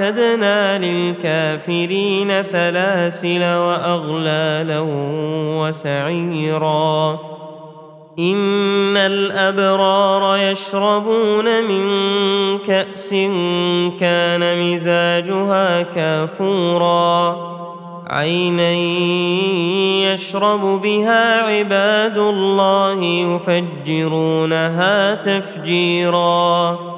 أعتدنا للكافرين سلاسل وأغلالا وسعيرا. إن الأبرار يشربون من كأس كان مزاجها كافورا. عينا يشرب بها عباد الله يفجرونها تفجيرا.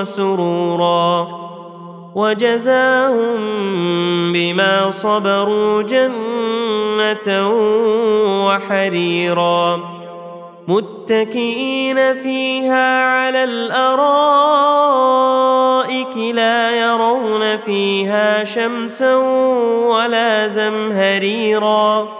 وسرورا وجزاهم بما صبروا جنة وحريرا متكئين فيها على الأرائك لا يرون فيها شمسا ولا زمهريرا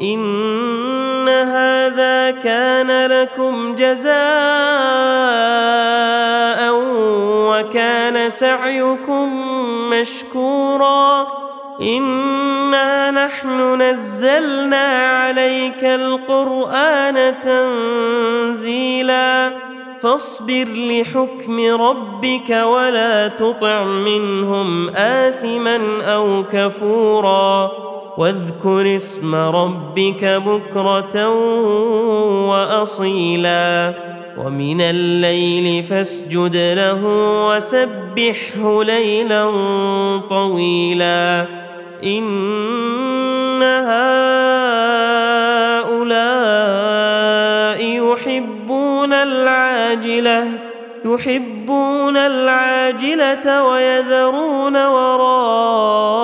إن هذا كان لكم جزاء وكان سعيكم مشكورا. إنا نحن نزلنا عليك القرآن تنزيلا. فاصبر لحكم ربك ولا تطع منهم آثما أو كفورا. واذكر اسم ربك بكرة وأصيلا. ومن الليل فاسجد له وسبحه ليلا طويلا. إن هؤلاء يحبون العاجلة يحبون العاجلة ويذرون وراءهم